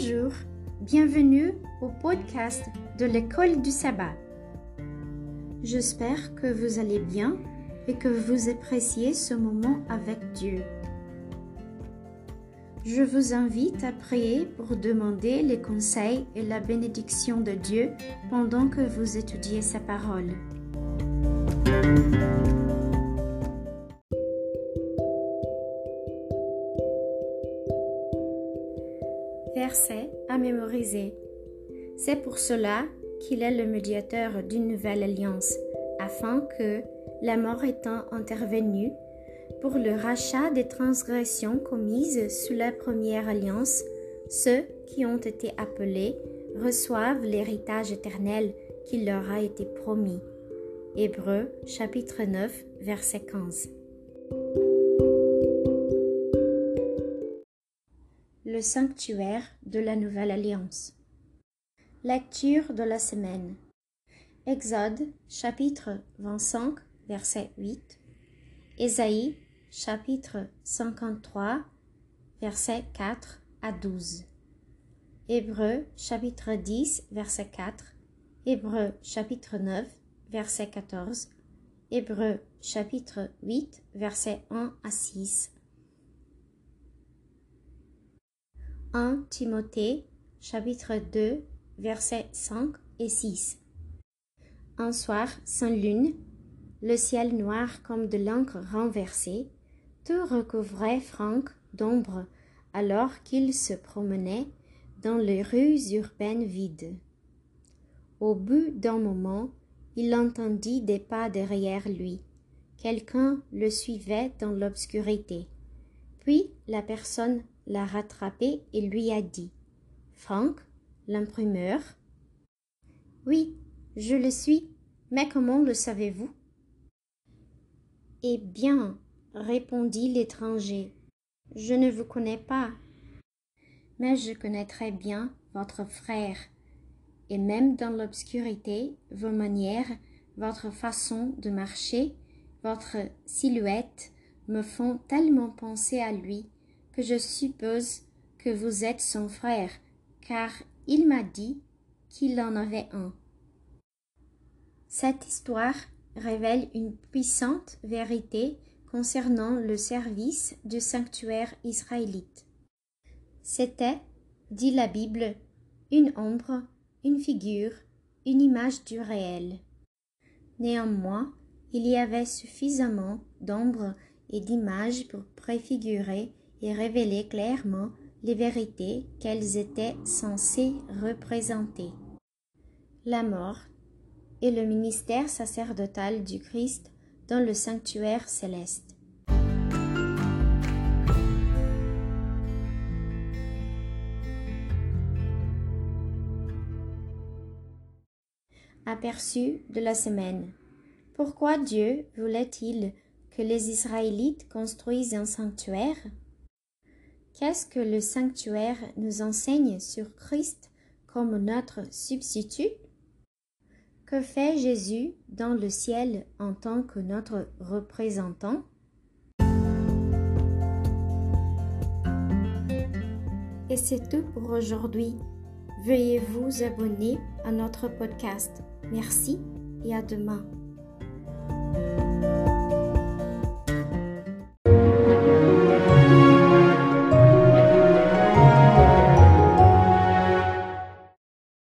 Bonjour, bienvenue au podcast de l'école du sabbat. J'espère que vous allez bien et que vous appréciez ce moment avec Dieu. Je vous invite à prier pour demander les conseils et la bénédiction de Dieu pendant que vous étudiez sa parole. Verset à mémoriser. C'est pour cela qu'il est le médiateur d'une nouvelle alliance, afin que, la mort étant intervenue, pour le rachat des transgressions commises sous la première alliance, ceux qui ont été appelés reçoivent l'héritage éternel qui leur a été promis. Hébreux chapitre 9 verset 15. Le sanctuaire de la nouvelle alliance. Lecture de la semaine. Exode chapitre 25 verset 8. Ésaïe chapitre 53 verset 4 à 12. Hébreux chapitre 10 verset 4. Hébreux chapitre 9 verset 14. Hébreux chapitre 8 verset 1 à 6. 1 Timothée chapitre 2 versets 5 et 6. Un soir sans lune, le ciel noir comme de l'encre renversée, tout recouvrait Franck d'ombre alors qu'il se promenait dans les rues urbaines vides. Au bout d'un moment, il entendit des pas derrière lui. Quelqu'un le suivait dans l'obscurité. Puis la personne l'a rattrapé et lui a dit Franck, l'imprimeur Oui, je le suis, mais comment le savez-vous? Eh bien, répondit l'étranger, je ne vous connais pas. Mais je connais bien votre frère, et même dans l'obscurité, vos manières, votre façon de marcher, votre silhouette me font tellement penser à lui je suppose que vous êtes son frère, car il m'a dit qu'il en avait un. Cette histoire révèle une puissante vérité concernant le service du sanctuaire israélite. C'était, dit la Bible, une ombre, une figure, une image du réel. Néanmoins, il y avait suffisamment d'ombres et d'images pour préfigurer et révéler clairement les vérités qu'elles étaient censées représenter. La mort et le ministère sacerdotal du Christ dans le sanctuaire céleste. Aperçu de la semaine. Pourquoi Dieu voulait-il que les Israélites construisent un sanctuaire? Qu'est-ce que le sanctuaire nous enseigne sur Christ comme notre substitut? Que fait Jésus dans le ciel en tant que notre représentant? Et c'est tout pour aujourd'hui. Veuillez vous abonner à notre podcast. Merci et à demain.